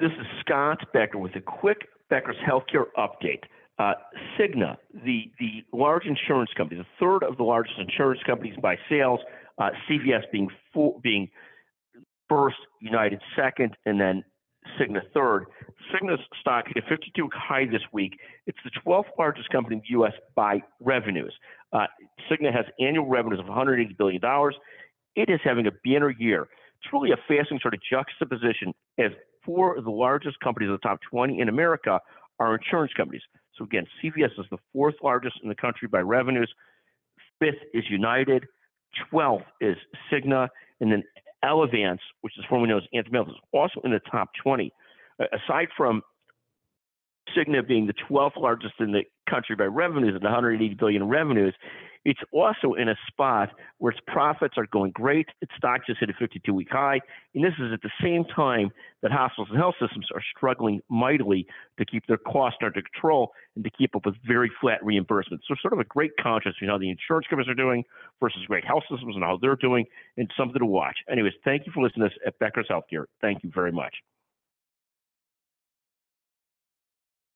This is Scott Becker with a quick Becker's Healthcare update. Uh, Cigna, the, the large insurance company, the third of the largest insurance companies by sales, uh, CVS being being first, United second, and then Cigna third. Cigna's stock hit a 52 high this week. It's the 12th largest company in the U.S. by revenues. Uh, Cigna has annual revenues of $180 billion. It is having a banner year. It's really a fascinating sort of juxtaposition as four of the largest companies in the top 20 in America are insurance companies. So again, CVS is the fourth largest in the country by revenues. Fifth is United. 12th is Cigna. And then Elevance, which is formerly known as Anthem is also in the top 20. Uh, aside from Cigna being the 12th largest in the country by revenues at 180 billion in revenues, it's also in a spot where its profits are going great. Its stock just hit a 52 week high. And this is at the same time that hospitals and health systems are struggling mightily to keep their costs under control and to keep up with very flat reimbursements. So, sort of a great contrast between how the insurance companies are doing versus great health systems and how they're doing, and something to watch. Anyways, thank you for listening to us at Becker's Healthcare. Thank you very much.